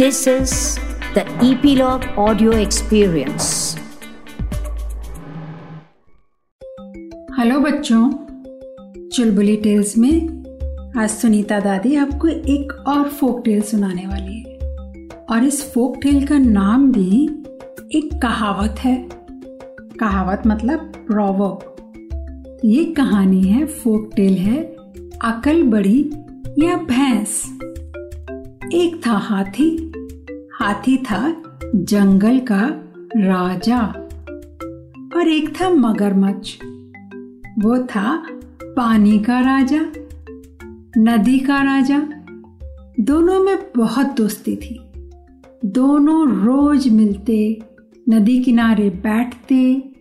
This is the Epilogue Audio Experience. Hello बच्चों। चुलबुली tales में आज सुनीता दादी आपको एक और फोक टेल सुनाने वाली है। और इस फोक टेल का नाम भी एक कहावत है। कहावत मतलब प्रोवर्ब ये कहानी है फोक टेल है, अकल बड़ी या भैंस। एक था हाथी हाथी था, जंगल का राजा। और एक था मगरमच्छ। वो था पानी का राजा, नदी का राजा। दोनों में बहुत दोस्ती थी। दोनों रोज मिलते, नदी किनारे बैठते,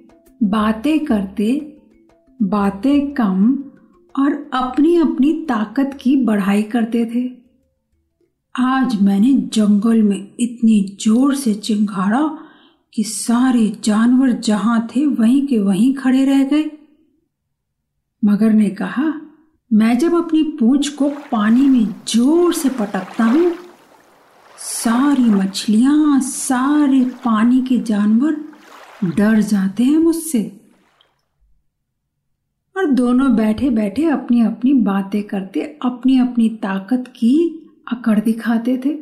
बातें करते, बातें कम और अपनी अपनी ताकत की बढ़ाई करते थे। आज मैंने जंगल में इतनी ज़ोर से चिंगाड़ा कि सारे जानवर जहाँ थे वहीं के वहीं खड़े रह गए। मगर ने कहा, मैं जब अपनी पूंछ को पानी में ज़ोर से पटकता हूँ, सारी मछलियाँ, सारे पानी के जानवर डर जाते हैं मुझसे। और दोनों बैठे बैठे अपनी अपनी बातें करते अपनी अपनी ताकत की अकड़ दिखाते थे।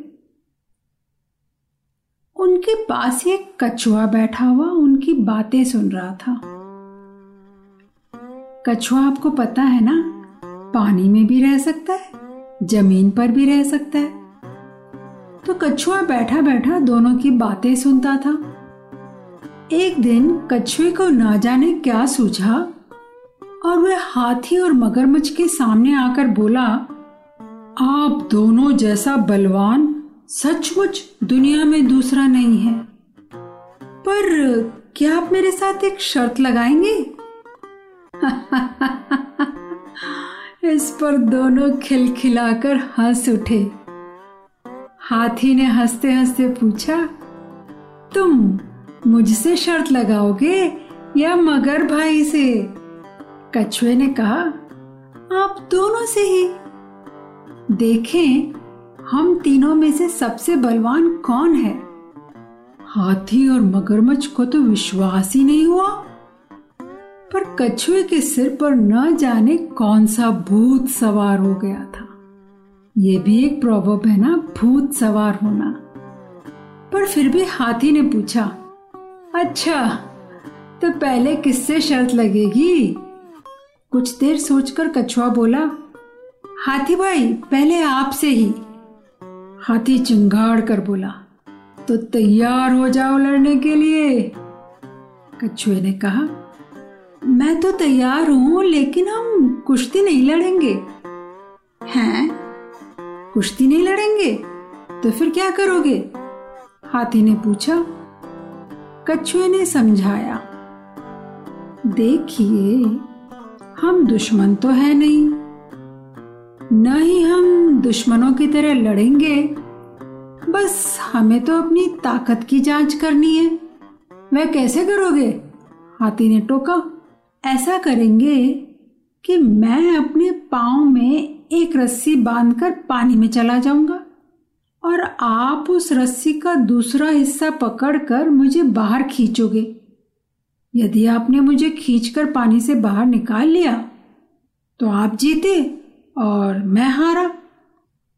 उनके पास एक कछुआ बैठा हुआ, उनकी बातें सुन रहा था। कछुआ, आपको पता है ना, पानी में भी रह सकता है, ज़मीन पर भी रह सकता है। तो कछुआ बैठा बैठा दोनों की बातें सुनता था। एक दिन कछुए को ना जाने क्या सूझा, और वह हाथी और मगरमच्छ के सामने आकर बोला आप दोनों जैसा बलवान सचमुच दुनिया में दूसरा नहीं है। पर क्या आप मेरे साथ एक शर्त लगाएँगे? इस पर दोनों खिलखिलाकर हंस उठे। हाथी ने हँसते हँसते पूछा, तुम मुझसे शर्त लगाओगे या मगर भाई से? कछुए ने कहा, आप दोनों से ही। देखें, हम तीनों में से सबसे बलवान कौन है? हाथी और मगरमच्छ को तो विश्वास ही नहीं हुआ। पर कछुए के सिर पर न जाने कौन सा भूत सवार हो गया था। ये भी एक प्रॉब्लम है ना, भूत सवार होना। पर फिर भी हाथी ने पूछा अच्छा तो पहले किससे शर्त लगेगी? कुछ देर सोचकर कछुआ बोला हाथी भाई, पहले आपसे ही। हाथी चिंगाड़ कर बोला तो तैयार हो जाओ लड़ने के लिए। कछुए ने कहा, मैं तो तैयार हूँ, लेकिन हम कुश्ती नहीं लड़ेंगे। हैं? कुश्ती नहीं लड़ेंगे? तो फिर क्या करोगे? हाथी ने पूछा। कछुए ने समझाया, देखिए, हम दुश्मन तो है नहीं। न ही हम दुश्मनों की तरह लड़ेंगे। बस हमें तो अपनी ताकत की जाँच करनी है। वह कैसे करोगे? हाथी ने टोका। ऐसा करेंगे कि मैं अपने पाँव में एक रस्सी बांधकर पानी में चला जाऊँगा और आप उस रस्सी का दूसरा हिस्सा पकड़कर मुझे बाहर खींचोगे। यदि आपने मुझे खींचकर पानी से बाहर निकाल लिया तो आप जीते। और मैं हारा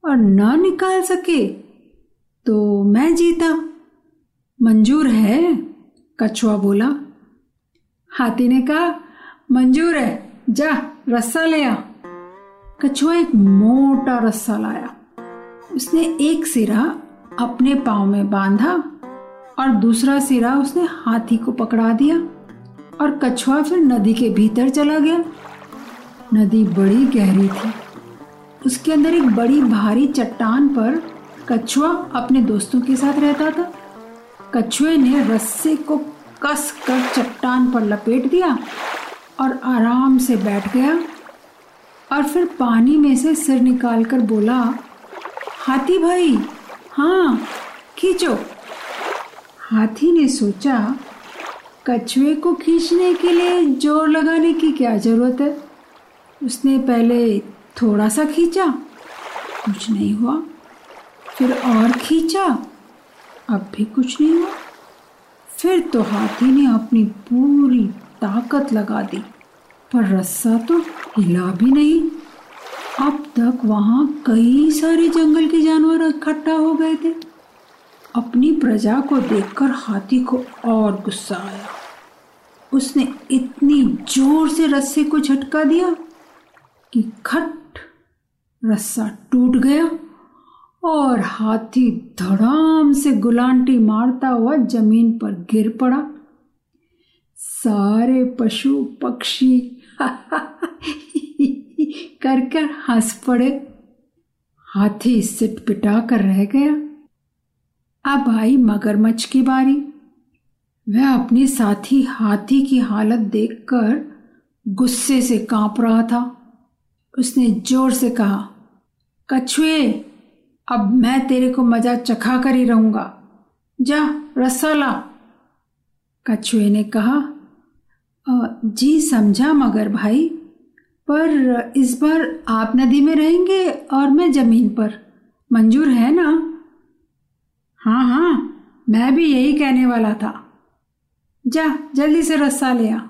और न निकाल सके तो मैं जीता। मंजूर है, कछुआ बोला। हाथी ने कहा, मंजूर है, जा, रस्सा ले आ। कछुआ एक मोटा रस्सा लाया। उसने एक सिरा अपने पाँव में बांधा और दूसरा सिरा उसने हाथी को पकड़ा दिया और कछुआ फिर नदी के भीतर चला गया। नदी बड़ी गहरी थी। उसके अंदर एक बड़ी भारी चट्टान पर कछुआ अपने दोस्तों के साथ रहता था। कछुए ने रस्से को कस कर चट्टान पर लपेट दिया और आराम से बैठ गया और फिर पानी में से सिर निकालकर बोला, हाथी भाई हाँ खींचो। हाथी ने सोचा, कछुए को खींचने के लिए ज़ोर लगाने की क्या ज़रूरत है? उसने पहले थोड़ा सा खींचा। कुछ नहीं हुआ। फिर और खींचा। अब भी कुछ नहीं हुआ। फिर तो हाथी ने अपनी पूरी ताकत लगा दी, पर रस्सा तो हिला भी नहीं। अब तक वहाँ कई सारे जंगल के जानवर इकट्ठा हो गए थे। अपनी प्रजा को देखकर हाथी को और गुस्सा आया। उसने इतनी ज़ोर से रस्से को झटका दिया। कि खट रस्सा टूट गया और हाथी धड़ाम से गुलांटी मारता हुआ ज़मीन पर गिर पड़ा। सारे पशु, पक्षी कर कर हंस पड़े। हाथी सिट पिटा कर रह गया। अब आई मगरमच्छ की बारी। वह अपने साथी हाथी की हालत देखकर गुस्से से काँप रहा था। उसने ज़ोर से कहा, कछुए, अब मैं तेरे को मज़ा चखा कर ही रहूँगा। जा रस्सा ला कछुए ने कहा जी समझा मगर भाई, पर इस बार आप नदी में रहेंगे और मैं ज़मीन पर। मंजूर है ना? हाँ हाँ मैं भी यही कहने वाला था। जा, जल्दी से रस्सा ले आ।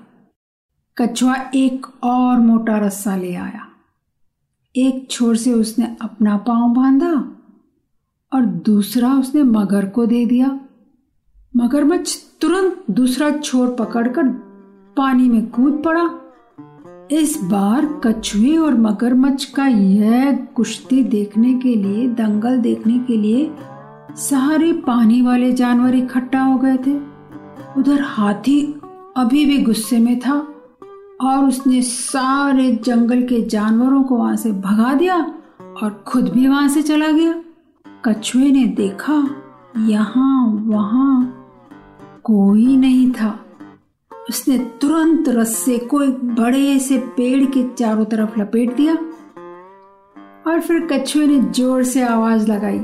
कछुआ एक और मोटा रस्सा ले आया। एक छोर से उसने अपना पाँव बांधा और दूसरा उसने मगर को दे दिया। मगरमच्छ तुरंत दूसरा छोर पकड़कर पानी में कूद पड़ा। इस बार कछुए और मगरमच्छ का यह कुश्ती देखने के लिए, दंगल देखने के लिए सारे पानी वाले जानवर इकट्ठा हो गए थे। उधर हाथी अभी भी गुस्से में था। और उसने सारे जंगल के जानवरों को वहाँ से भगा दिया और खुद भी वहाँ से चला गया। कछुए ने देखा, यहाँ वहाँ कोई नहीं था। उसने तुरंत रस्से को एक बड़े से पेड़ के चारों तरफ़ लपेट दिया और फिर कछुए ने ज़ोर से आवाज़ लगाई,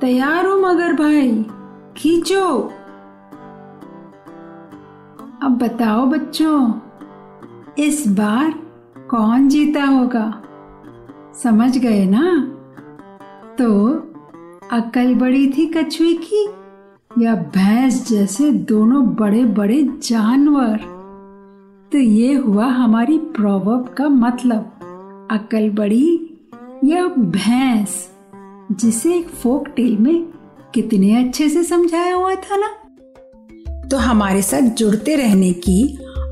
तैयार हो मगर भाई, खींचो। अब बताओ बच्चों इस बार कौन जीता होगा? समझ गए ना? तो अकल बड़ी थी कछुए की, या भैंस जैसे दोनों बड़े बड़े जानवर? तो ये हुआ हमारी प्रोवर्ब का मतलब अकल बड़ी या भैंस, जिसे एक फोक टेल में कितने अच्छे से समझाया हुआ था ना? तो हमारे साथ जुड़ते रहने की